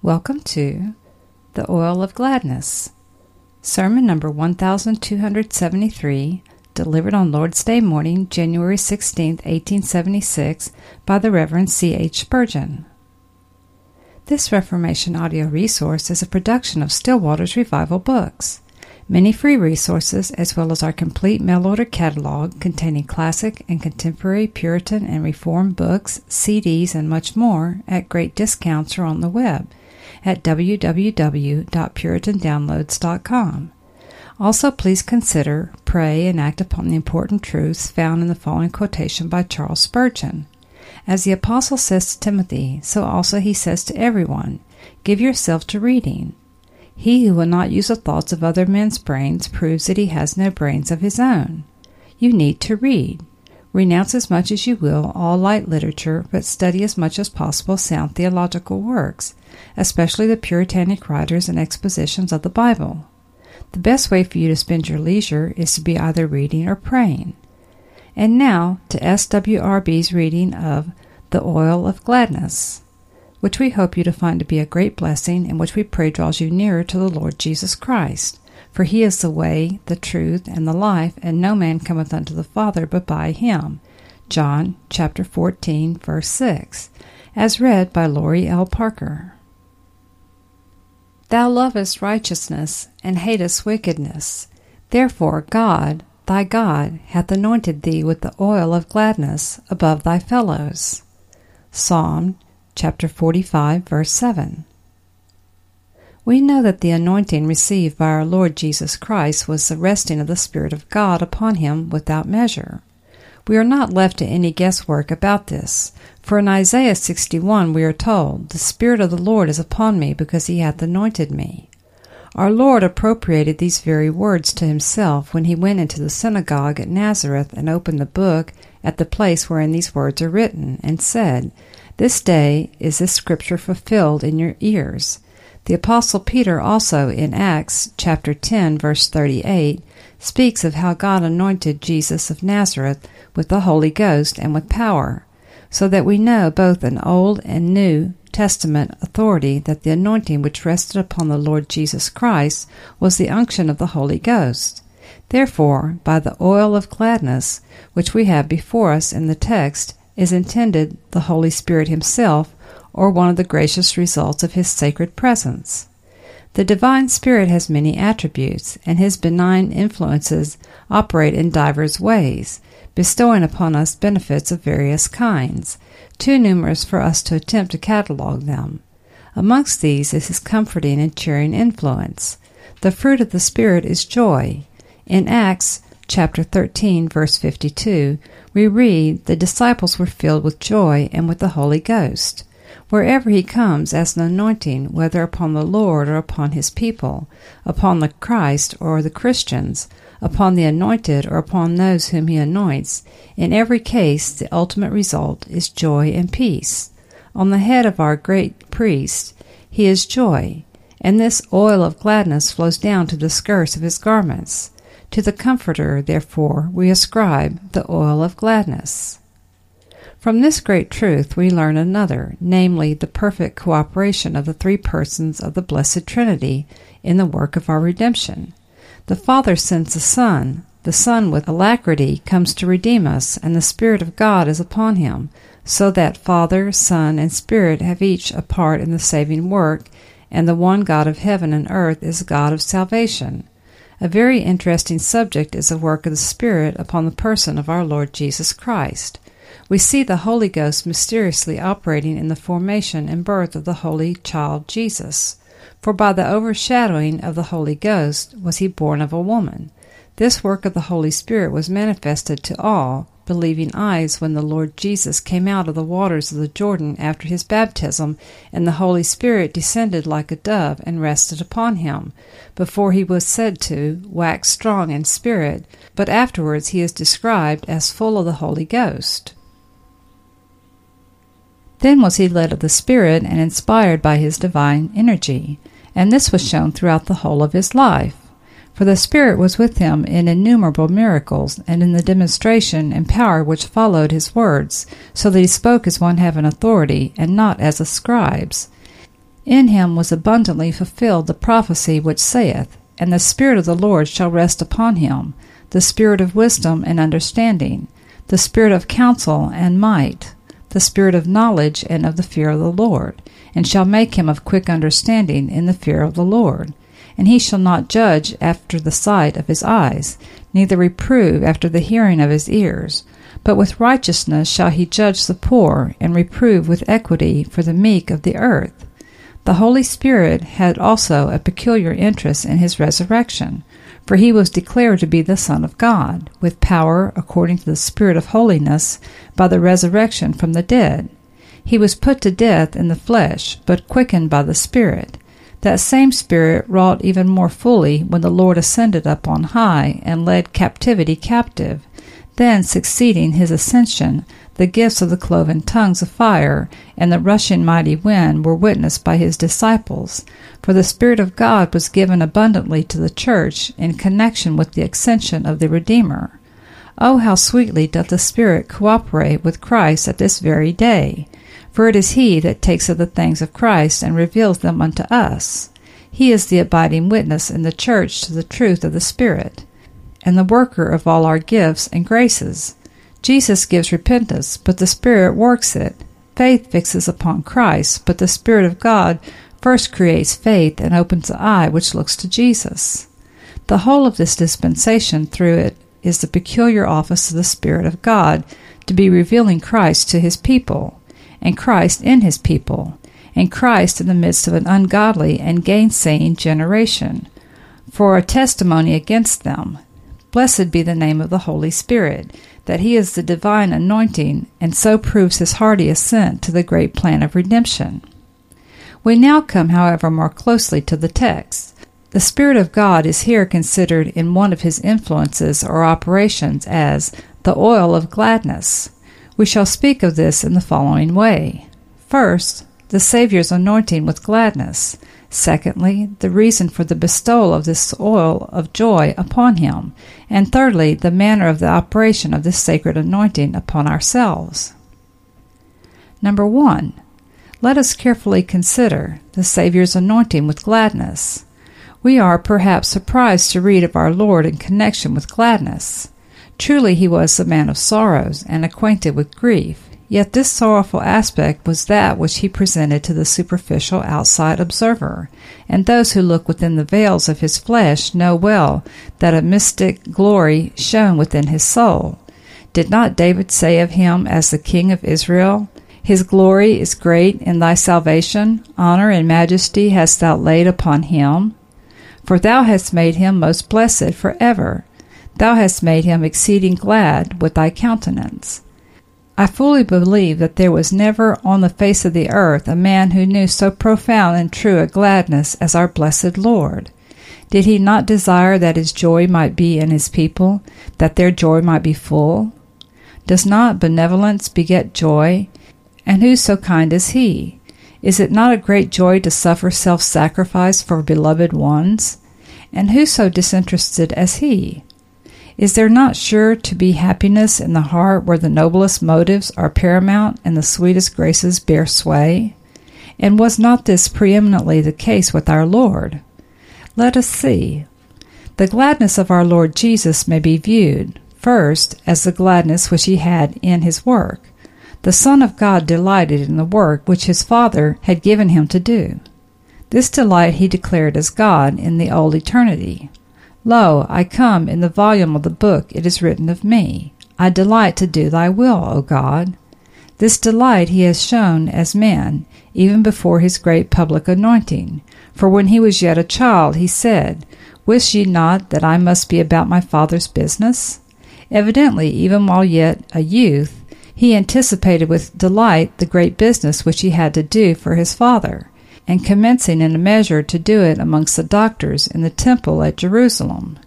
Welcome to The Oil of Gladness, Sermon number 1273, delivered on Lord's Day morning, January 16, 1876, by the Reverend C. H. Spurgeon. This Reformation audio resource is a production of Still Waters Revival Books. Many free resources, as well as our complete mail order catalog containing classic and contemporary Puritan and Reformed books, CDs, and much more, at great discounts, are on the web at www.puritandownloads.com. Also, please consider, pray, and act upon the important truths found in the following quotation by Charles Spurgeon. As the Apostle says to Timothy, so also he says to everyone Give yourself to reading. He who will not use the thoughts of other men's brains proves that he has no brains of his own. You need to read. Renounce as much as you will all light literature, but study as much as possible sound theological works, especially the Puritanic writers and expositions of the Bible. The best way for you to spend your leisure is to be either reading or praying. And now to SWRB's reading of The Oil of Gladness, which we hope you to find to be a great blessing and which we pray draws you nearer to the Lord Jesus Christ. For he is the way, the truth, and the life, and no man cometh unto the Father but by him. John chapter 14, verse 6, as read by Laurie L. Parker. Thou lovest righteousness, and hatest wickedness. Therefore God, thy God, hath anointed thee with the oil of gladness above thy fellows. Psalm chapter 45, verse 7. We know that the anointing received by our Lord Jesus Christ was the resting of the Spirit of God upon him without measure. We are not left to any guesswork about this, for in Isaiah 61 we are told, The Spirit of the Lord is upon me, because he hath anointed me. Our Lord appropriated these very words to himself when he went into the synagogue at Nazareth and opened the book at the place wherein these words are written, and said, This day is this scripture fulfilled in your ears. The apostle Peter also in Acts chapter 10 verse 38 speaks of how God anointed Jesus of Nazareth with the Holy Ghost and with power, so that we know both an Old and New Testament authority that the anointing which rested upon the Lord Jesus Christ was the unction of the Holy Ghost. Therefore, by the oil of gladness, which we have before us in the text, is intended the Holy Spirit Himself or one of the gracious results of his sacred presence. The divine spirit has many attributes, and his benign influences operate in divers ways, bestowing upon us benefits of various kinds, too numerous for us to attempt to catalogue them. Amongst these is his comforting and cheering influence. The fruit of the Spirit is joy. In Acts chapter 13, verse 52, we read, The disciples were filled with joy and with the Holy Ghost wherever he comes as an anointing, whether upon the Lord or upon his people, upon the Christ or the Christians, upon the anointed or upon those whom he anoints, in every case the ultimate result is joy and peace. On the head of our great priest, he is joy, and this oil of gladness flows down to the skirts of his garments. To the Comforter, therefore, we ascribe the oil of gladness. From this great truth we learn another, namely, the perfect cooperation of the three persons of the Blessed Trinity in the work of our redemption. The Father sends the Son, the Son with alacrity comes to redeem us, and the Spirit of God is upon him, so that Father, Son, and Spirit have each a part in the saving work, and the one God of heaven and earth is God of salvation. A very interesting subject is the work of the Spirit upon the person of our Lord Jesus Christ we see the Holy Ghost mysteriously operating in the formation and birth of the Holy Child Jesus. For by the overshadowing of the Holy Ghost was he born of a woman. This work of the Holy Spirit was manifested to all believing eyes when the Lord Jesus came out of the waters of the Jordan after his baptism, and the Holy Spirit descended like a dove and rested upon him, before he was said to wax strong in spirit, but afterwards he is described as full of the Holy Ghost. Then was he led of the Spirit and inspired by his divine energy, and this was shown throughout the whole of his life. For the Spirit was with him in innumerable miracles, and in the demonstration and power which followed his words, so that he spoke as one having authority, and not as the scribes. In him was abundantly fulfilled the prophecy which saith, And the Spirit of the Lord shall rest upon him, the Spirit of wisdom and understanding, the Spirit of counsel and might, the Spirit of knowledge and of the fear of the Lord, and shall make him of quick understanding in the fear of the Lord. And he shall not judge after the sight of his eyes, neither reprove after the hearing of his ears. But with righteousness shall he judge the poor, and reprove with equity for the meek of the earth. The Holy Spirit had also a peculiar interest in his resurrection, for he was declared to be the Son of God, with power according to the Spirit of holiness, by the resurrection from the dead. He was put to death in the flesh, but quickened by the Spirit. That same Spirit wrought even more fully when the Lord ascended up on high and led captivity captive. Then, succeeding his ascension, the gifts of the cloven tongues of fire and the rushing mighty wind were witnessed by his disciples, for the Spirit of God was given abundantly to the church in connection with the ascension of the Redeemer. Oh, how sweetly doth the Spirit cooperate with Christ at this very day! For it is He that takes of the things of Christ and reveals them unto us. He is the abiding witness in the church to the truth of the Spirit, and the worker of all our gifts and graces. Jesus gives repentance, but the Spirit works it. Faith fixes upon Christ, but the Spirit of God first creates faith and opens the eye which looks to Jesus. The whole of this dispensation through it is the peculiar office of the Spirit of God to be revealing Christ to his people, and Christ in his people, and Christ in the midst of an ungodly and gainsaying generation, for a testimony against them. Blessed be the name of the Holy Spirit that he is the divine anointing, and so proves his hearty assent to the great plan of redemption. We now come, however, more closely to the text. The Spirit of God is here considered in one of his influences or operations as the oil of gladness. We shall speak of this in the following way. First, the Saviour's anointing with gladness. Secondly, the reason for the bestowal of this oil of joy upon him. And thirdly, the manner of the operation of this sacred anointing upon ourselves. Number one, let us carefully consider the Saviour's anointing with gladness. We are perhaps surprised to read of our Lord in connection with gladness. Truly, he was a man of sorrows and acquainted with grief. Yet this sorrowful aspect was that which he presented to the superficial outside observer, and those who look within the veils of his flesh know well that a mystic glory shone within his soul. Did not David say of him as the king of Israel, His glory is great in thy salvation, honor and majesty hast thou laid upon him? For thou hast made him most blessed for ever. Thou hast made him exceeding glad with thy countenance. I fully believe that there was never on the face of the earth a man who knew so profound and true a gladness as our blessed Lord. Did he not desire that his joy might be in his people, that their joy might be full? Does not benevolence beget joy? And who so kind as he? Is it not a great joy to suffer self sacrifice for beloved ones? And who so disinterested as he? Is there not sure to be happiness in the heart where the noblest motives are paramount and the sweetest graces bear sway? And was not this preeminently the case with our Lord? Let us see. The gladness of our Lord Jesus may be viewed, first, as the gladness which he had in his work. The Son of God delighted in the work which his Father had given him to do. This delight he declared as God in the old eternity. Lo, I come, in the volume of the book it is written of me. I delight to do thy will, O God. This delight he has shown as man, even before his great public anointing. For when he was yet a child, he said, Wist ye not that I must be about my Father's business? Evidently, even while yet a youth, he anticipated with delight the great business which he had to do for his Father and commencing in a measure to do it amongst the doctors in the temple at Jerusalem.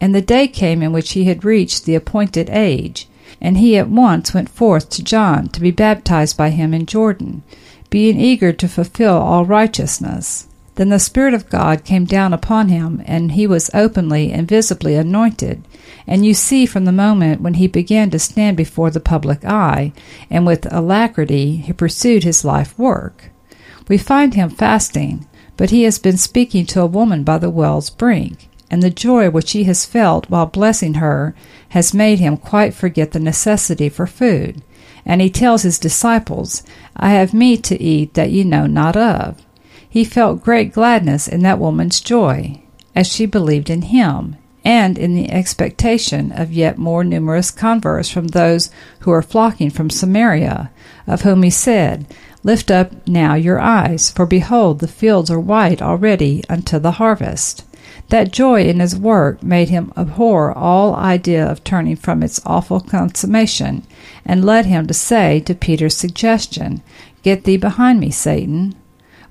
And the day came in which he had reached the appointed age, and he at once went forth to John to be baptized by him in Jordan, being eager to fulfill all righteousness. Then the Spirit of God came down upon him, and he was openly and visibly anointed. And you see from the moment when he began to stand before the public eye, and with alacrity he pursued his life work. We find him fasting, but he has been speaking to a woman by the well's brink, and the joy which he has felt while blessing her has made him quite forget the necessity for food. And he tells his disciples, I have meat to eat that ye know not of. He felt great gladness in that woman's joy, as she believed in him, and in the expectation of yet more numerous converts from those who are flocking from Samaria, of whom he said, Lift up now your eyes, for behold, the fields are white already unto the harvest. That joy in his work made him abhor all idea of turning from its awful consummation, and led him to say to Peter's suggestion, Get thee behind me, Satan.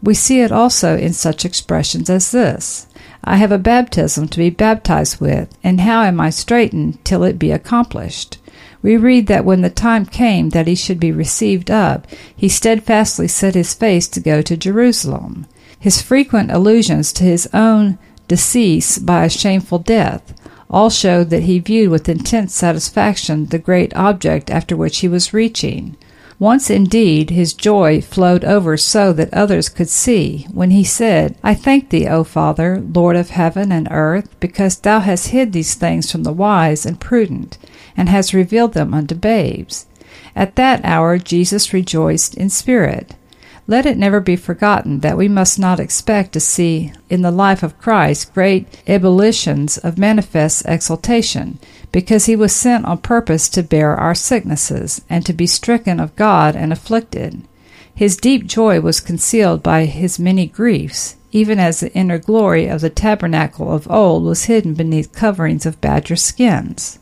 We see it also in such expressions as this I have a baptism to be baptized with, and how am I straitened till it be accomplished? We read that when the time came that he should be received up, he steadfastly set his face to go to Jerusalem. His frequent allusions to his own decease by a shameful death all showed that he viewed with intense satisfaction the great object after which he was reaching. Once indeed his joy flowed over so that others could see, when he said, I thank thee, O Father, Lord of heaven and earth, because thou hast hid these things from the wise and prudent, and hast revealed them unto babes. At that hour Jesus rejoiced in spirit. Let it never be forgotten that we must not expect to see in the life of Christ great ebullitions of manifest exultation, because he was sent on purpose to bear our sicknesses, and to be stricken of God and afflicted. His deep joy was concealed by his many griefs, even as the inner glory of the tabernacle of old was hidden beneath coverings of badger skins.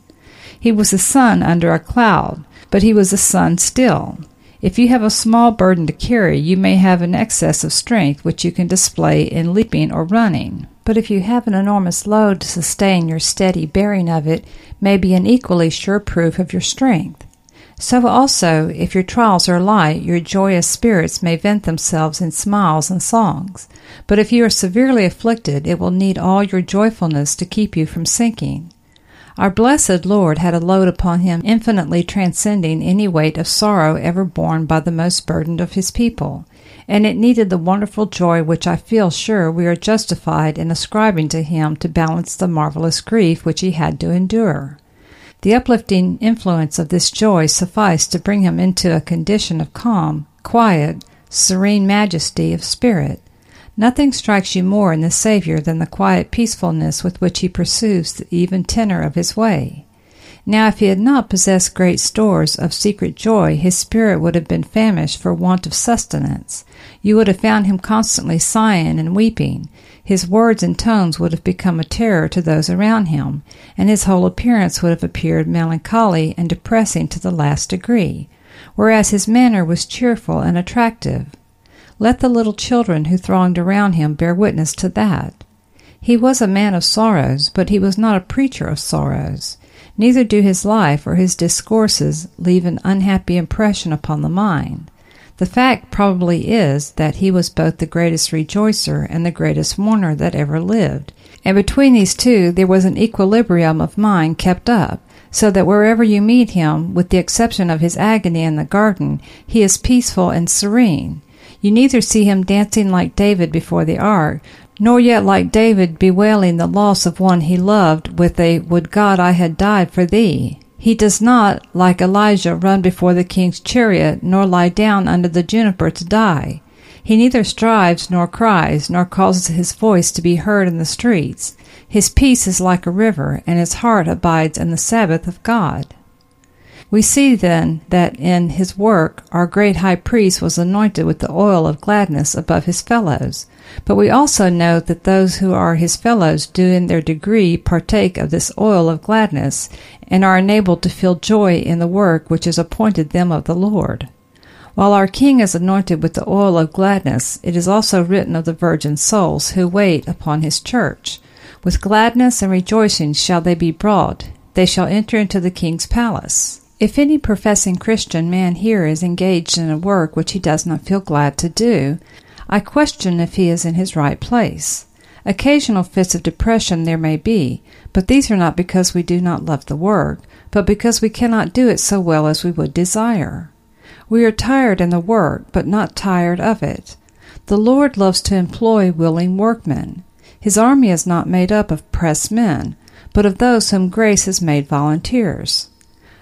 He was a sun under a cloud, but he was a sun still. If you have a small burden to carry, you may have an excess of strength which you can display in leaping or running. But if you have an enormous load to sustain, your steady bearing of it may be an equally sure proof of your strength. So also, if your trials are light, your joyous spirits may vent themselves in smiles and songs. But if you are severely afflicted, it will need all your joyfulness to keep you from sinking. Our blessed Lord had a load upon him infinitely transcending any weight of sorrow ever borne by the most burdened of his people, and it needed the wonderful joy which I feel sure we are justified in ascribing to him to balance the marvelous grief which he had to endure. The uplifting influence of this joy sufficed to bring him into a condition of calm, quiet, serene majesty of spirit, Nothing strikes you more in the Saviour than the quiet peacefulness with which he pursues the even tenor of his way. Now, if he had not possessed great stores of secret joy, his spirit would have been famished for want of sustenance. You would have found him constantly sighing and weeping. His words and tones would have become a terror to those around him, and his whole appearance would have appeared melancholy and depressing to the last degree, whereas his manner was cheerful and attractive. Let the little children who thronged around him bear witness to that. He was a man of sorrows, but he was not a preacher of sorrows. Neither do his life or his discourses leave an unhappy impression upon the mind. The fact probably is that he was both the greatest rejoicer and the greatest mourner that ever lived, and between these two there was an equilibrium of mind kept up, so that wherever you meet him, with the exception of his agony in the garden, he is peaceful and serene. You neither see him dancing like David before the ark, nor yet like David bewailing the loss of one he loved with a Would God I had died for thee. He does not, like Elijah, run before the king's chariot, nor lie down under the juniper to die. He neither strives nor cries, nor causes his voice to be heard in the streets. His peace is like a river, and his heart abides in the Sabbath of God. We see then that in his work our great high priest was anointed with the oil of gladness above his fellows. But we also know that those who are his fellows do in their degree partake of this oil of gladness, and are enabled to feel joy in the work which is appointed them of the Lord. While our King is anointed with the oil of gladness, it is also written of the virgin souls who wait upon his church. With gladness and rejoicing shall they be brought, they shall enter into the king's palace. If any professing Christian man here is engaged in a work which he does not feel glad to do, I question if he is in his right place. Occasional fits of depression there may be, but these are not because we do not love the work, but because we cannot do it so well as we would desire. We are tired in the work, but not tired of it. The Lord loves to employ willing workmen. His army is not made up of pressed men, but of those whom grace has made volunteers.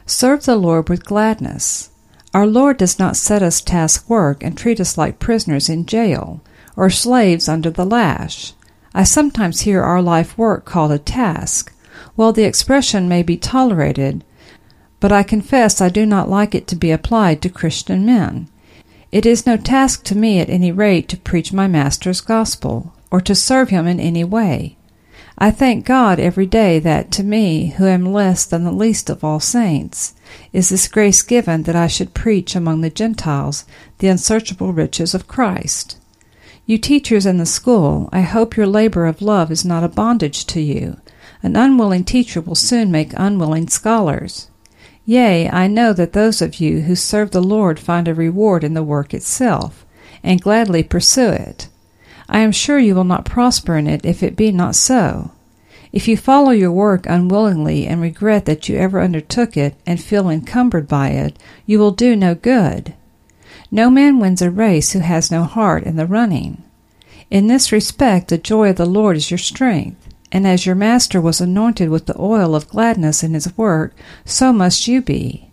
Serve the Lord with gladness. Our Lord does not set us task work and treat us like prisoners in jail, or slaves under the lash. I sometimes hear our life work called a task. Well, the expression may be tolerated, but I confess I do not like it to be applied to Christian men. It is no task to me at any rate to preach my Master's gospel, or to serve him in any way. I thank God every day that to me, who am less than the least of all saints, is this grace given that I should preach among the Gentiles the unsearchable riches of Christ. You teachers in the school, I hope your labor of love is not a bondage to you. An unwilling teacher will soon make unwilling scholars. Yea, I know that those of you who serve the Lord find a reward in the work itself, and gladly pursue it. I am sure you will not prosper in it if it be not so. If you follow your work unwillingly and regret that you ever undertook it and feel encumbered by it, you will do no good. No man wins a race who has no heart in the running. In this respect, the joy of the Lord is your strength. And as your master was anointed with the oil of gladness in his work, so must you be.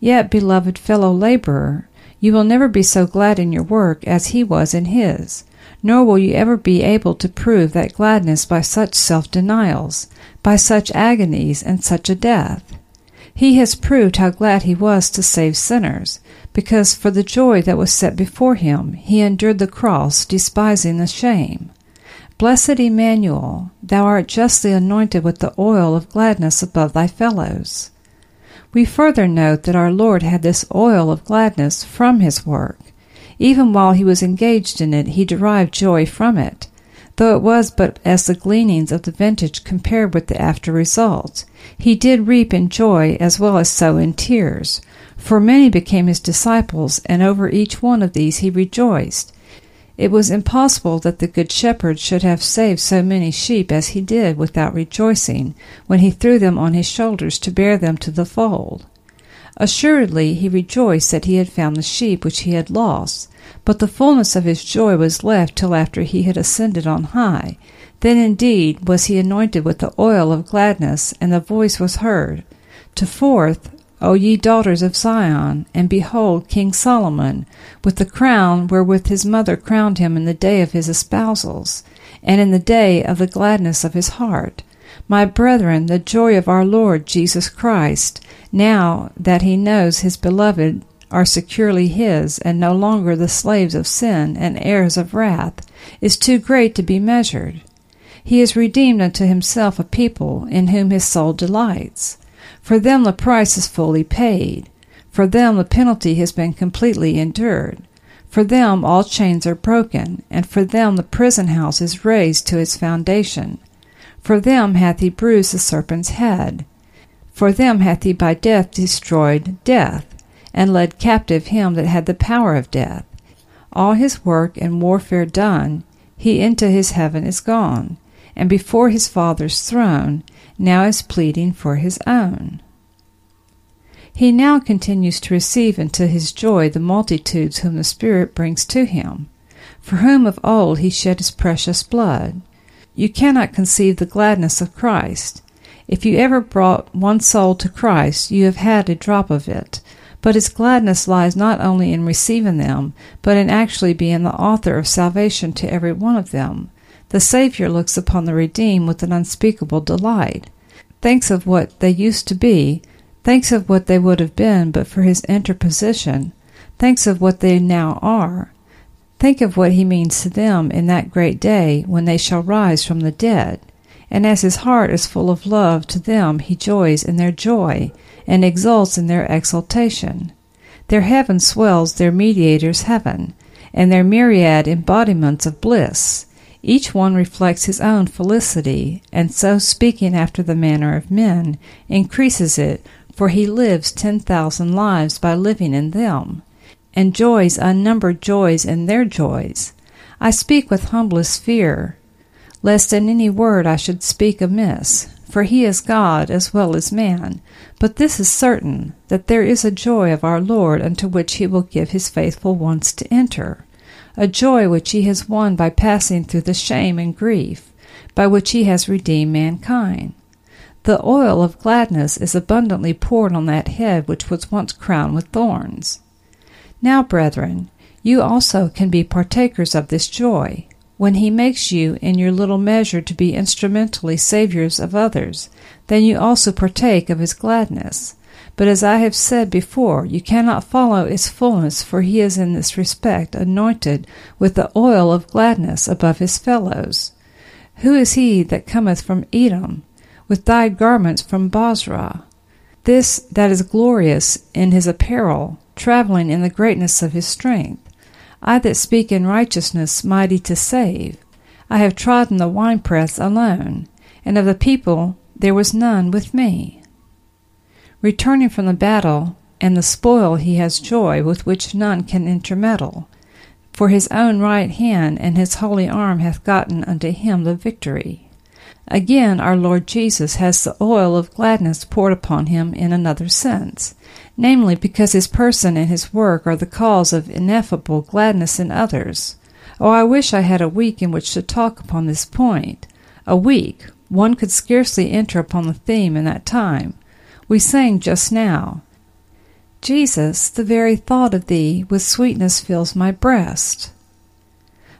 Yet, beloved fellow laborer, you will never be so glad in your work as he was in his, nor will you ever be able to prove that gladness by such self denials, by such agonies, and such a death. He has proved how glad he was to save sinners, because for the joy that was set before him he endured the cross, despising the shame. Blessed Emmanuel, thou art justly anointed with the oil of gladness above thy fellows. We further note that our Lord had this oil of gladness from his work. Even while he was engaged in it, he derived joy from it, though it was but as the gleanings of the vintage compared with the after results. He did reap in joy as well as sow in tears. For many became his disciples, and over each one of these he rejoiced, it was impossible that the Good Shepherd should have saved so many sheep as he did without rejoicing, when he threw them on his shoulders to bear them to the fold. Assuredly he rejoiced that he had found the sheep which he had lost, but the fullness of his joy was left till after he had ascended on high. Then indeed was he anointed with the oil of gladness, and the voice was heard, To forth, O ye daughters of Zion, and behold King Solomon, with the crown wherewith his mother crowned him in the day of his espousals, and in the day of the gladness of his heart. My brethren, the joy of our Lord Jesus Christ, now that he knows his beloved are securely his, and no longer the slaves of sin and heirs of wrath, is too great to be measured. He has redeemed unto himself a people in whom his soul delights. For them the price is fully paid. For them the penalty has been completely endured. For them all chains are broken, and for them the prison house is razed to its foundation. For them hath he bruised the serpent's head. For them hath he by death destroyed death, and led captive him that had the power of death. All his work and warfare done, he into his heaven is gone, and before his Father's throne now is pleading for his own. He now continues to receive into his joy the multitudes whom the Spirit brings to him, for whom of old he shed his precious blood. You cannot conceive the gladness of Christ. If you ever brought one soul to Christ, you have had a drop of it. But his gladness lies not only in receiving them, but in actually being the author of salvation to every one of them. The Savior looks upon the redeemed with an unspeakable delight, thinks of what they used to be, thinks of what they would have been but for his interposition, thinks of what they now are. Think of what he means to them in that great day when they shall rise from the dead. And as his heart is full of love to them, he joys in their joy and exults in their exultation. Their heaven swells their mediator's heaven, and their myriad embodiments of bliss. Each one reflects his own felicity, and so, speaking after the manner of men, increases it, for he lives ten thousand lives by living in them, enjoys unnumbered joys in their joys. I speak with humblest fear, lest in any word I should speak amiss, for he is God as well as man. But this is certain, that there is a joy of our Lord unto which he will give his faithful ones to enter a joy which he has won by passing through the shame and grief, by which he has redeemed mankind. The oil of gladness is abundantly poured on that head which was once crowned with thorns. Now, brethren, you also can be partakers of this joy, when he makes you in your little measure to be instrumentally saviours of others, then you also partake of his gladness. But as I have said before, you cannot follow its fullness, for he is in this respect anointed with the oil of gladness above his fellows. Who is he that cometh from Edom, with dyed garments from Bozrah? This that is glorious in his apparel, travelling in the greatness of his strength. I that speak in righteousness, mighty to save. I have trodden the winepress alone, and of the people there was none with me. Returning from the battle and the spoil, he has joy with which none can intermeddle. For his own right hand and his holy arm hath gotten unto him the victory. Again, our Lord Jesus has the oil of gladness poured upon him in another sense, namely, because his person and his work are the cause of ineffable gladness in others. Oh, I wish I had a week in which to talk upon this point. A week! One could scarcely enter upon the theme in that time. We sang just now, Jesus, the very thought of thee with sweetness fills my breast.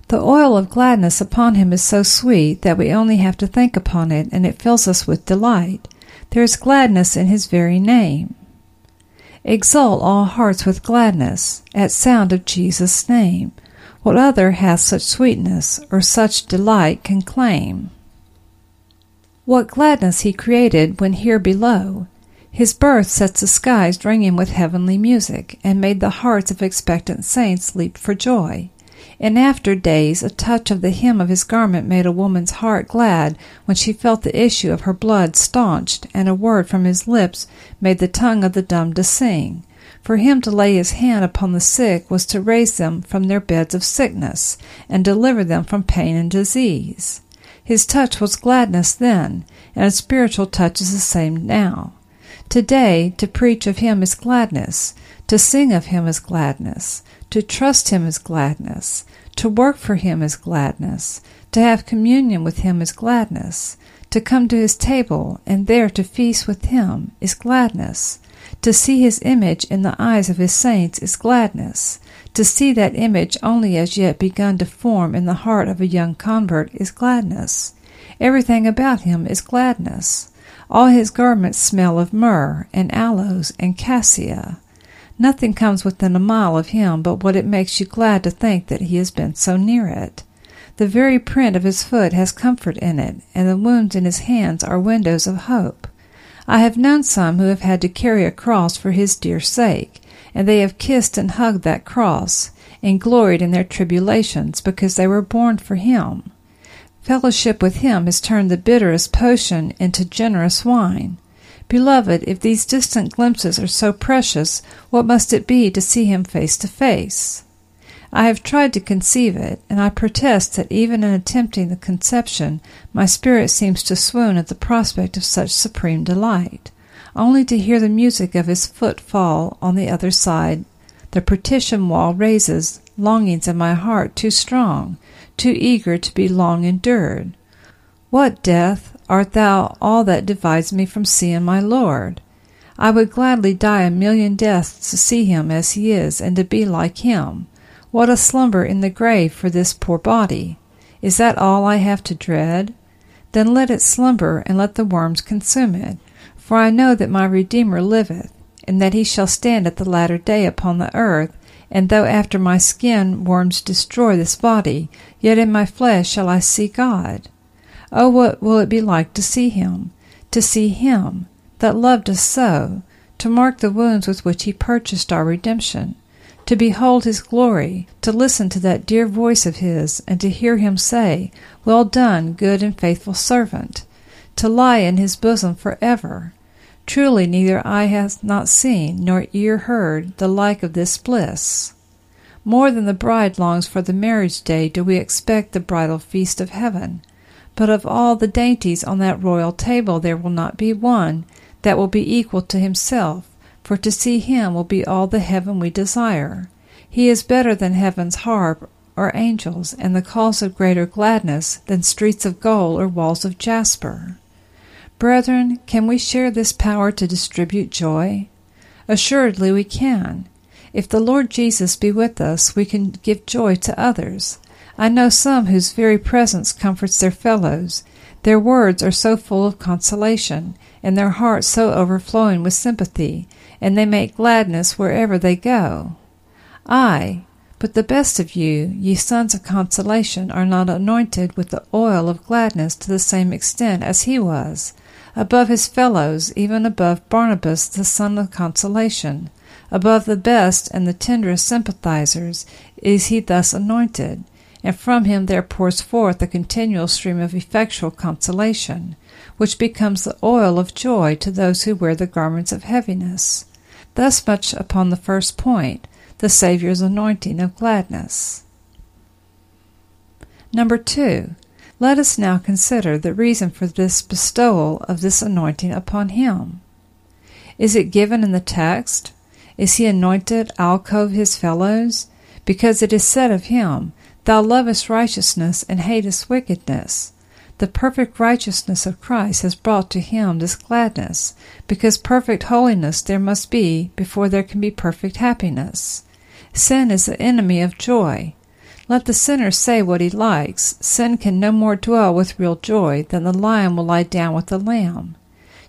The oil of gladness upon him is so sweet that we only have to think upon it and it fills us with delight. There is gladness in his very name. Exult all hearts with gladness at sound of Jesus' name. What other hath such sweetness or such delight can claim? What gladness he created when here below his birth sets the skies ringing with heavenly music, and made the hearts of expectant saints leap for joy. In after days, a touch of the hem of his garment made a woman's heart glad when she felt the issue of her blood staunched, and a word from his lips made the tongue of the dumb to sing. For him to lay his hand upon the sick was to raise them from their beds of sickness, and deliver them from pain and disease. His touch was gladness then, and a spiritual touch is the same now. Today, to preach of Him is gladness, to sing of Him is gladness, to trust Him is gladness, to work for Him is gladness, to have communion with Him is gladness, to come to His table and there to feast with Him is gladness, to see His image in the eyes of His saints is gladness, to see that image only as yet begun to form in the heart of a young convert is gladness. Everything about Him is gladness. All his garments smell of myrrh and aloes and cassia. Nothing comes within a mile of him but what it makes you glad to think that he has been so near it. The very print of his foot has comfort in it, and the wounds in his hands are windows of hope. I have known some who have had to carry a cross for his dear sake, and they have kissed and hugged that cross, and gloried in their tribulations because they were born for him. Fellowship with him has turned the bitterest potion into generous wine. Beloved, if these distant glimpses are so precious, what must it be to see him face to face? I have tried to conceive it, and I protest that even in attempting the conception, my spirit seems to swoon at the prospect of such supreme delight. Only to hear the music of his foot fall on the other side, the partition wall raises longings in my heart too strong too eager to be long endured. What, death, art thou all that divides me from seeing my Lord? I would gladly die a million deaths to see him as he is and to be like him. What a slumber in the grave for this poor body! Is that all I have to dread? Then let it slumber, and let the worms consume it. For I know that my Redeemer liveth, and that he shall stand at the latter day upon the earth, and though after my skin worms destroy this body, yet in my flesh shall I see God. Oh, what will it be like to see him, to see him that loved us so, to mark the wounds with which he purchased our redemption, to behold his glory, to listen to that dear voice of his, and to hear him say, Well done, good and faithful servant, to lie in his bosom for ever. Truly neither eye hath not seen, nor ear heard, the like of this bliss. More than the bride longs for the marriage day do we expect the bridal feast of heaven. But of all the dainties on that royal table there will not be one that will be equal to himself, for to see him will be all the heaven we desire. He is better than heaven's harp or angels, and the cause of greater gladness than streets of gold or walls of jasper. Brethren, can we share this power to distribute joy? Assuredly we can. If the Lord Jesus be with us, we can give joy to others. I know some whose very presence comforts their fellows. Their words are so full of consolation, and their hearts so overflowing with sympathy, and they make gladness wherever they go. Ay, but the best of you, ye sons of consolation, are not anointed with the oil of gladness to the same extent as he was above his fellows, even above Barnabas the son of consolation. Above the best and the tenderest sympathizers is he thus anointed, and from him there pours forth a continual stream of effectual consolation, which becomes the oil of joy to those who wear the garments of heaviness. Thus much upon the first point, the Saviour's anointing of gladness. Number two, let us now consider the reason for this bestowal of this anointing upon him. Is it given in the text? Is he anointed alcove his fellows? Because it is said of him, Thou lovest righteousness and hatest wickedness. The perfect righteousness of Christ has brought to him this gladness, because perfect holiness there must be before there can be perfect happiness. Sin is the enemy of joy, let the sinner say what he likes. Sin can no more dwell with real joy than the lion will lie down with the lamb.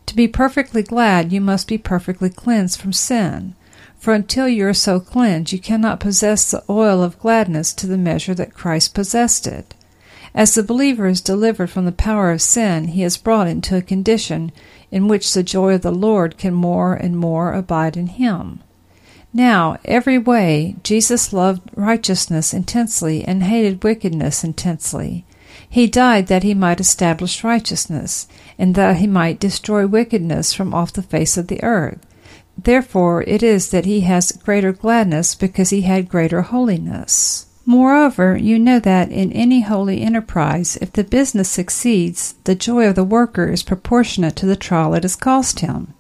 To be perfectly glad, you must be perfectly cleansed from sin. For until you are so cleansed, you cannot possess the oil of gladness to the measure that Christ possessed it. As the believer is delivered from the power of sin, he is brought into a condition in which the joy of the Lord can more and more abide in him. Now, every way, Jesus loved righteousness intensely and hated wickedness intensely. He died that he might establish righteousness, and that he might destroy wickedness from off the face of the earth. Therefore it is that he has greater gladness because he had greater holiness. Moreover, you know that in any holy enterprise, if the business succeeds, the joy of the worker is proportionate to the trial it has cost him.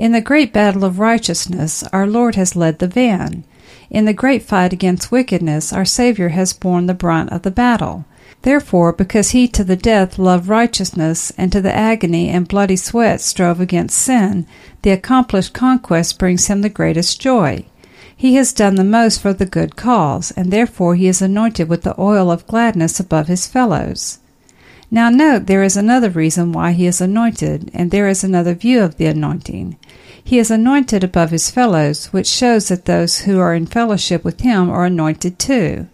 In the great battle of righteousness, our Lord has led the van. In the great fight against wickedness, our Savior has borne the brunt of the battle. Therefore, because he to the death loved righteousness, and to the agony and bloody sweat strove against sin, the accomplished conquest brings him the greatest joy. He has done the most for the good cause, and therefore he is anointed with the oil of gladness above his fellows. Now note there is another reason why he is anointed, and there is another view of the anointing. He is anointed above his fellows, which shows that those who are in fellowship with him are anointed too.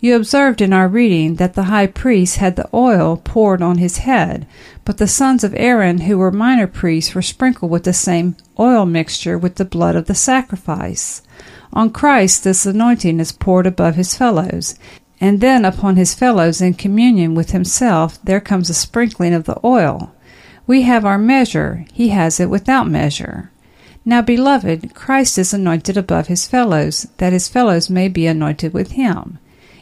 You observed in our reading that the high priest had the oil poured on his head, but the sons of Aaron, who were minor priests, were sprinkled with the same oil mixture with the blood of the sacrifice. On Christ this anointing is poured above his fellows, and then upon his fellows in communion with himself there comes a sprinkling of the oil. We have our measure, he has it without measure. Now, beloved, Christ is anointed above his fellows, that his fellows may be anointed with him.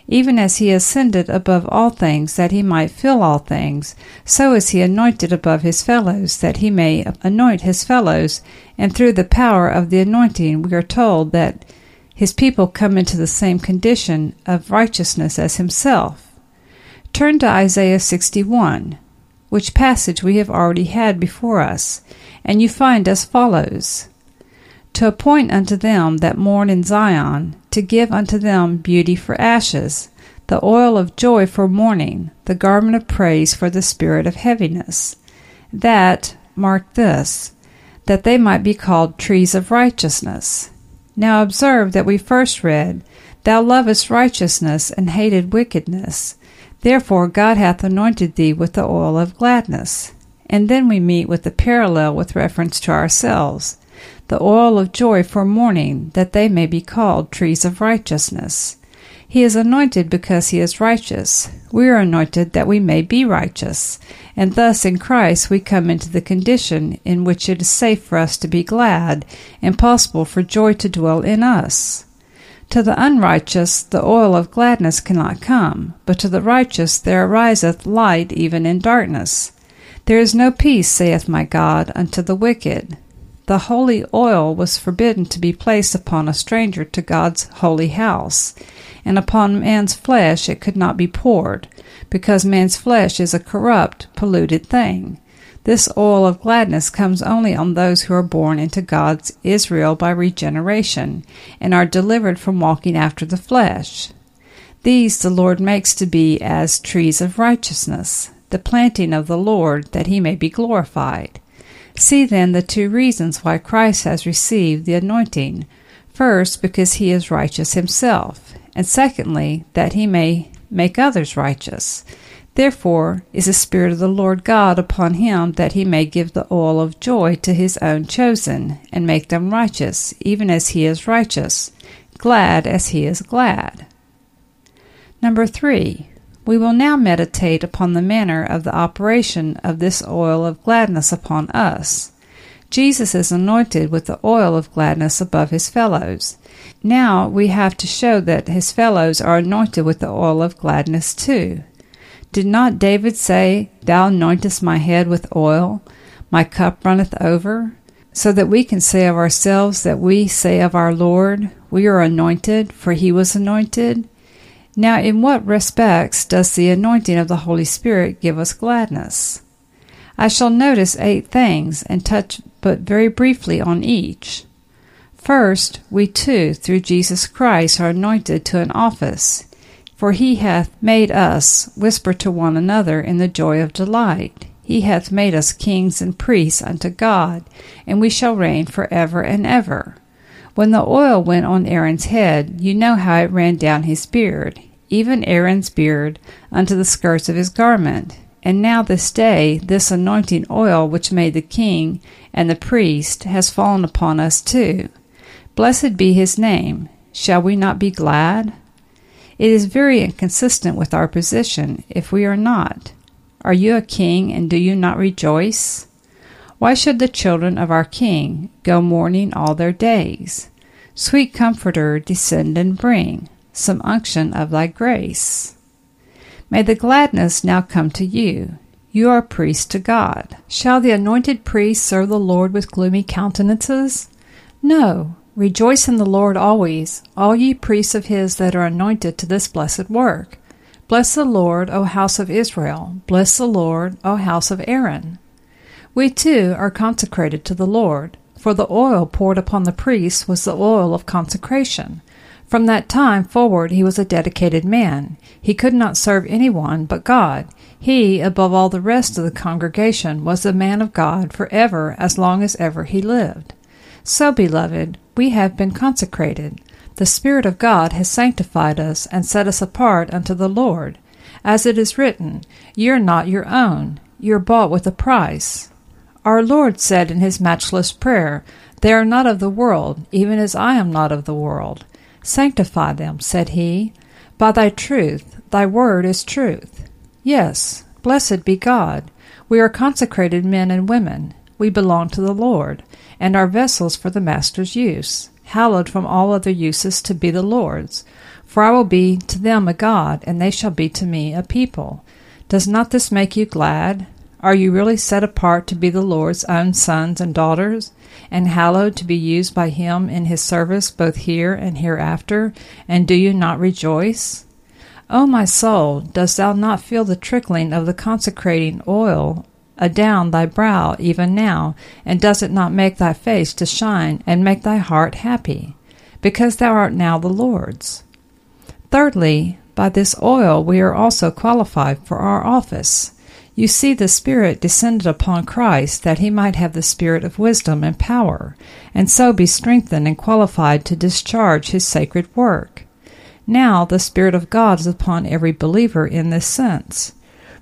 Even as he ascended above all things, that he might fill all things, so is he anointed above his fellows, that he may anoint his fellows, and through the power of the anointing we are told that his people come into the same condition of righteousness as himself. Turn to Isaiah 61, which passage we have already had before us, and you find as follows To appoint unto them that mourn in Zion, to give unto them beauty for ashes, the oil of joy for mourning, the garment of praise for the spirit of heaviness. That, mark this, that they might be called trees of righteousness. Now observe that we first read, Thou lovest righteousness and hated wickedness. Therefore God hath anointed thee with the oil of gladness. And then we meet with the parallel with reference to ourselves, the oil of joy for mourning, that they may be called trees of righteousness. He is anointed because he is righteous. We are anointed that we may be righteous. And thus in Christ we come into the condition in which it is safe for us to be glad, and possible for joy to dwell in us. To the unrighteous the oil of gladness cannot come, but to the righteous there ariseth light even in darkness. There is no peace, saith my God, unto the wicked. The holy oil was forbidden to be placed upon a stranger to God's holy house, and upon man's flesh it could not be poured, because man's flesh is a corrupt, polluted thing. This oil of gladness comes only on those who are born into God's Israel by regeneration, and are delivered from walking after the flesh. These the Lord makes to be as trees of righteousness, the planting of the Lord, that he may be glorified. See then the two reasons why Christ has received the anointing. First, because he is righteous himself, and secondly, that he may make others righteous. Therefore is the Spirit of the Lord God upon him, that he may give the oil of joy to his own chosen, and make them righteous, even as he is righteous, glad as he is glad. Number three, we will now meditate upon the manner of the operation of this oil of gladness upon us. Jesus is anointed with the oil of gladness above his fellows. Now we have to show that his fellows are anointed with the oil of gladness too. Did not David say, Thou anointest my head with oil, my cup runneth over? So that we can say of ourselves that we say of our Lord, We are anointed, for he was anointed. Now, in what respects does the anointing of the Holy Spirit give us gladness? I shall notice eight things and touch but very briefly on each. First, we too, through Jesus Christ, are anointed to an office, for he hath made us whisper to one another in the joy of delight. He hath made us kings and priests unto God, and we shall reign for ever and ever. When the oil went on Aaron's head, you know how it ran down his beard even Aaron's beard, unto the skirts of his garment. And now this day this anointing oil which made the king and the priest has fallen upon us too. Blessed be his name. Shall we not be glad? It is very inconsistent with our position if we are not. Are you a king and do you not rejoice? Why should the children of our king go mourning all their days? Sweet Comforter, descend and bring some unction of thy grace. May the gladness now come to you. You are priest to God. Shall the anointed priest serve the Lord with gloomy countenances? No. Rejoice in the Lord always, all ye priests of his that are anointed to this blessed work. Bless the Lord, O house of Israel. Bless the Lord, O house of Aaron. We too are consecrated to the Lord, for the oil poured upon the priests was the oil of consecration. From that time forward he was a dedicated man. He could not serve any one but God. He, above all the rest of the congregation, was a man of God for ever as long as ever he lived. So, beloved, we have been consecrated. The Spirit of God has sanctified us and set us apart unto the Lord. As it is written, Ye are not your own, ye are bought with a price. Our Lord said in his matchless prayer, They are not of the world, even as I am not of the world. Sanctify them, said he, by thy truth. Thy word is truth. Yes, blessed be God. We are consecrated men and women. We belong to the Lord, and are vessels for the Master's use, hallowed from all other uses to be the Lord's. For I will be to them a God, and they shall be to me a people. Does not this make you glad? Are you really set apart to be the Lord's own sons and daughters? and hallowed to be used by him in his service both here and hereafter, and do you not rejoice? O my soul, dost thou not feel the trickling of the consecrating oil adown thy brow even now, and does it not make thy face to shine and make thy heart happy? Because thou art now the Lord's. Thirdly, by this oil we are also qualified for our office. You see, the Spirit descended upon Christ that he might have the spirit of wisdom and power, and so be strengthened and qualified to discharge his sacred work. Now the Spirit of God is upon every believer in this sense.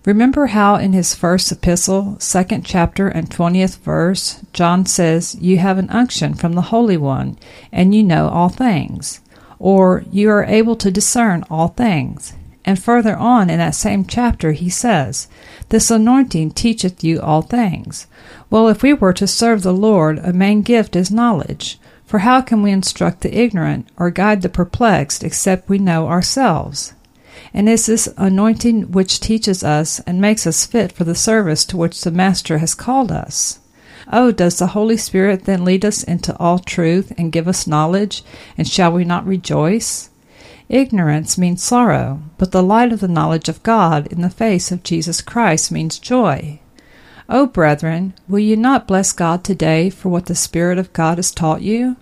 Remember how in his first epistle, second chapter and twentieth verse, John says, You have an unction from the Holy One, and you know all things, or you are able to discern all things. And further on in that same chapter, he says, This anointing teacheth you all things. Well, if we were to serve the Lord, a main gift is knowledge. For how can we instruct the ignorant or guide the perplexed except we know ourselves? And is this anointing which teaches us and makes us fit for the service to which the Master has called us? Oh, does the Holy Spirit then lead us into all truth and give us knowledge, and shall we not rejoice? Ignorance means sorrow, but the light of the knowledge of God in the face of Jesus Christ means joy. Oh, brethren, will you not bless God today for what the Spirit of God has taught you?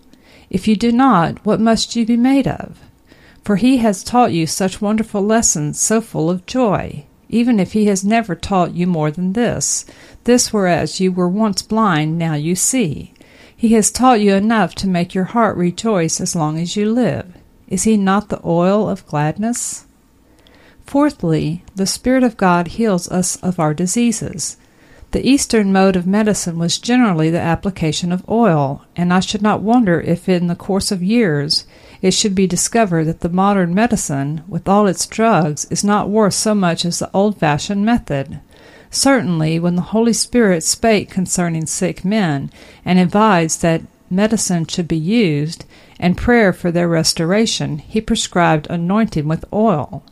If you do not, what must you be made of? For he has taught you such wonderful lessons, so full of joy, even if he has never taught you more than this. This whereas you were once blind, now you see. He has taught you enough to make your heart rejoice as long as you live. Is he not the oil of gladness? Fourthly, the Spirit of God heals us of our diseases. The Eastern mode of medicine was generally the application of oil, and I should not wonder if in the course of years it should be discovered that the modern medicine, with all its drugs, is not worth so much as the old fashioned method. Certainly, when the Holy Spirit spake concerning sick men, and advised that medicine should be used, and prayer for their restoration, he prescribed anointing with oil.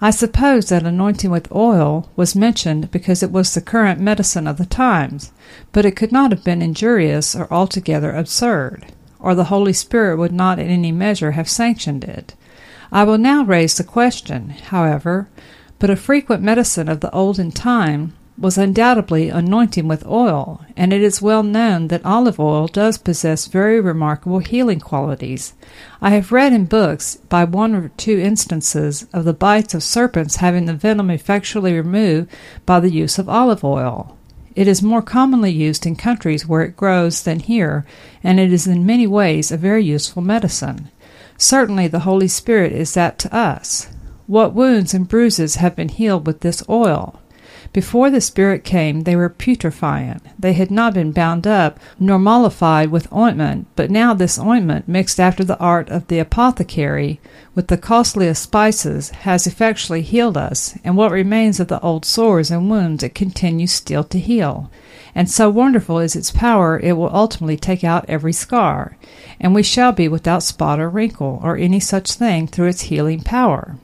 I suppose that anointing with oil was mentioned because it was the current medicine of the times, but it could not have been injurious or altogether absurd or the Holy Spirit would not in any measure have sanctioned it. I will now raise the question, however, but a frequent medicine of the olden time was undoubtedly anointing with oil, and it is well known that olive oil does possess very remarkable healing qualities. I have read in books by one or two instances of the bites of serpents having the venom effectually removed by the use of olive oil. It is more commonly used in countries where it grows than here, and it is in many ways a very useful medicine. Certainly the Holy Spirit is that to us. What wounds and bruises have been healed with this oil? Before the Spirit came, they were putrefying. They had not been bound up nor mollified with ointment, but now this ointment, mixed after the art of the apothecary with the costliest spices, has effectually healed us, and what remains of the old sores and wounds it continues still to heal. And so wonderful is its power, it will ultimately take out every scar, and we shall be without spot or wrinkle, or any such thing through its healing power.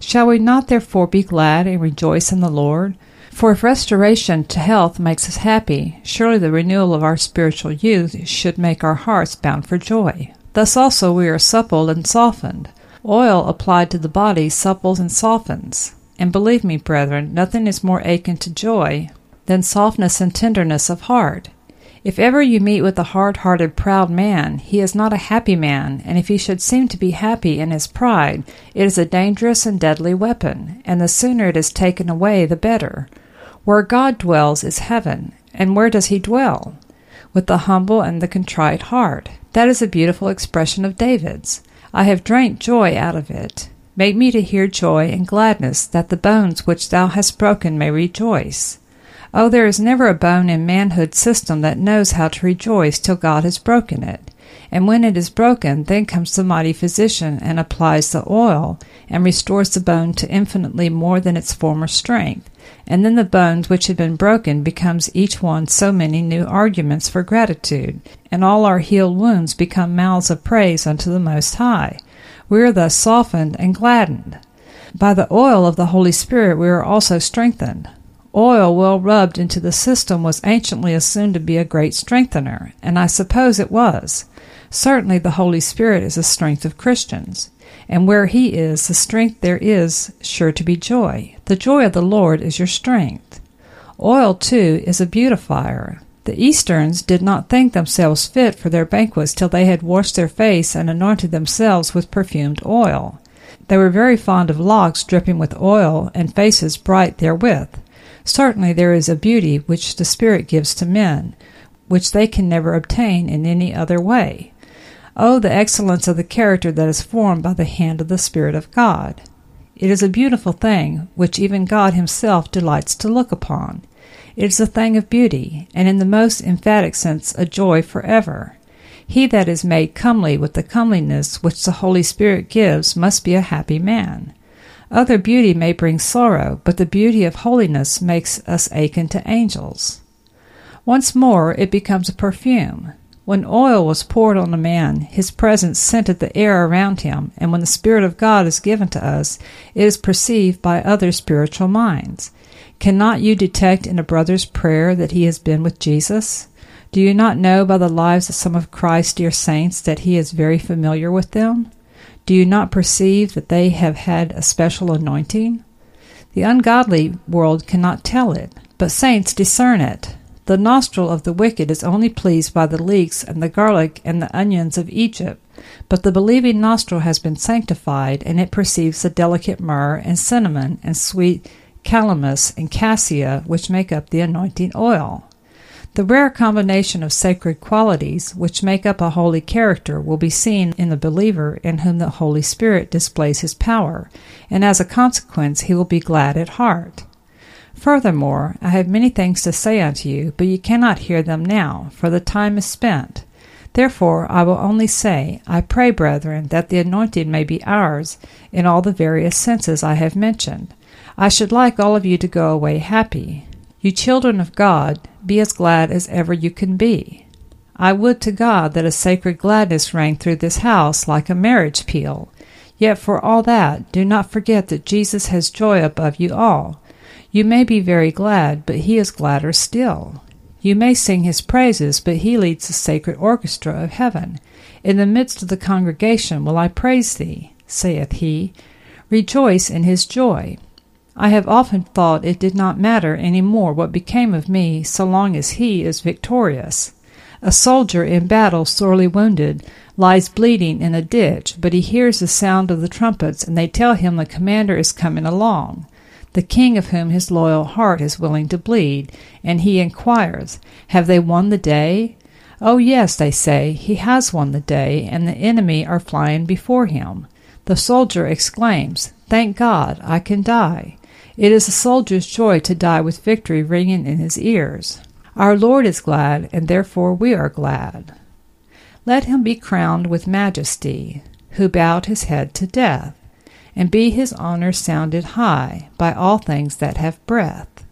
Shall we not therefore be glad and rejoice in the Lord? For if restoration to health makes us happy, surely the renewal of our spiritual youth should make our hearts bound for joy. Thus also we are suppled and softened. Oil applied to the body supples and softens. And believe me, brethren, nothing is more akin to joy than softness and tenderness of heart. If ever you meet with a hard hearted, proud man, he is not a happy man, and if he should seem to be happy in his pride, it is a dangerous and deadly weapon, and the sooner it is taken away the better. Where God dwells is heaven, and where does he dwell? With the humble and the contrite heart. That is a beautiful expression of David's. I have drank joy out of it. Make me to hear joy and gladness, that the bones which thou hast broken may rejoice. Oh, there is never a bone in manhood's system that knows how to rejoice till God has broken it. And when it is broken, then comes the mighty physician and applies the oil, and restores the bone to infinitely more than its former strength and then the bones which had been broken becomes each one so many new arguments for gratitude, and all our healed wounds become mouths of praise unto the Most High. We are thus softened and gladdened. By the oil of the Holy Spirit we are also strengthened. Oil well rubbed into the system was anciently assumed to be a great strengthener, and I suppose it was. Certainly the Holy Spirit is the strength of Christians and where he is, the strength there is sure to be joy. The joy of the Lord is your strength. Oil, too, is a beautifier. The Easterns did not think themselves fit for their banquets till they had washed their face and anointed themselves with perfumed oil. They were very fond of locks dripping with oil and faces bright therewith. Certainly there is a beauty which the Spirit gives to men, which they can never obtain in any other way. Oh, the excellence of the character that is formed by the hand of the Spirit of God! It is a beautiful thing, which even God Himself delights to look upon. It is a thing of beauty, and in the most emphatic sense a joy forever. He that is made comely with the comeliness which the Holy Spirit gives must be a happy man. Other beauty may bring sorrow, but the beauty of holiness makes us akin to angels. Once more, it becomes a perfume. When oil was poured on a man, his presence scented the air around him, and when the Spirit of God is given to us, it is perceived by other spiritual minds. Cannot you detect in a brother's prayer that he has been with Jesus? Do you not know by the lives of some of Christ's dear saints that he is very familiar with them? Do you not perceive that they have had a special anointing? The ungodly world cannot tell it, but saints discern it. The nostril of the wicked is only pleased by the leeks and the garlic and the onions of Egypt, but the believing nostril has been sanctified, and it perceives the delicate myrrh and cinnamon and sweet calamus and cassia which make up the anointing oil. The rare combination of sacred qualities which make up a holy character will be seen in the believer in whom the Holy Spirit displays his power, and as a consequence he will be glad at heart. Furthermore, I have many things to say unto you, but ye cannot hear them now, for the time is spent. Therefore I will only say, I pray, brethren, that the anointing may be ours in all the various senses I have mentioned. I should like all of you to go away happy. You children of God, be as glad as ever you can be. I would to God that a sacred gladness rang through this house like a marriage peal. Yet for all that, do not forget that Jesus has joy above you all. You may be very glad, but he is gladder still. You may sing his praises, but he leads the sacred orchestra of heaven. In the midst of the congregation will I praise thee, saith he. Rejoice in his joy. I have often thought it did not matter any more what became of me so long as he is victorious. A soldier in battle sorely wounded lies bleeding in a ditch, but he hears the sound of the trumpets, and they tell him the commander is coming along, the king of whom his loyal heart is willing to bleed, and he inquires, Have they won the day? Oh, yes, they say, he has won the day, and the enemy are flying before him. The soldier exclaims, Thank God, I can die. It is a soldier's joy to die with victory ringing in his ears. Our Lord is glad, and therefore we are glad. Let him be crowned with majesty, who bowed his head to death, and be his honor sounded high by all things that have breath.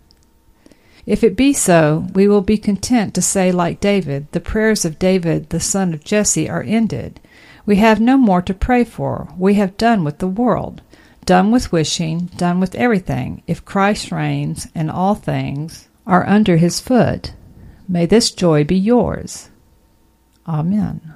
If it be so, we will be content to say, like David, the prayers of David the son of Jesse are ended. We have no more to pray for. We have done with the world done with wishing, done with everything, if Christ reigns and all things are under his foot. May this joy be yours. Amen.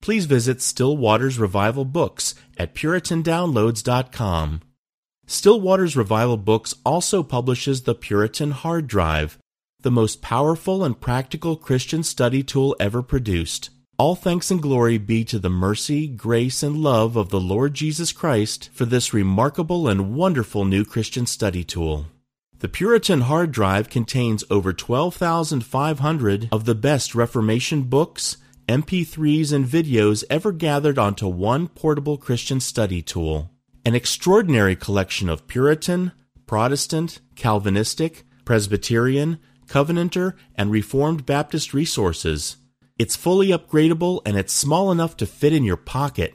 please visit Still Waters Revival Books at PuritanDownloads.com. Still Waters Revival Books also publishes the Puritan Hard Drive, the most powerful and practical Christian study tool ever produced. All thanks and glory be to the mercy, grace, and love of the Lord Jesus Christ for this remarkable and wonderful new Christian study tool. The Puritan hard drive contains over 12,500 of the best Reformation books, MP3s, and videos ever gathered onto one portable Christian study tool. An extraordinary collection of Puritan, Protestant, Calvinistic, Presbyterian, Covenanter, and Reformed Baptist resources it's fully upgradable and it's small enough to fit in your pocket.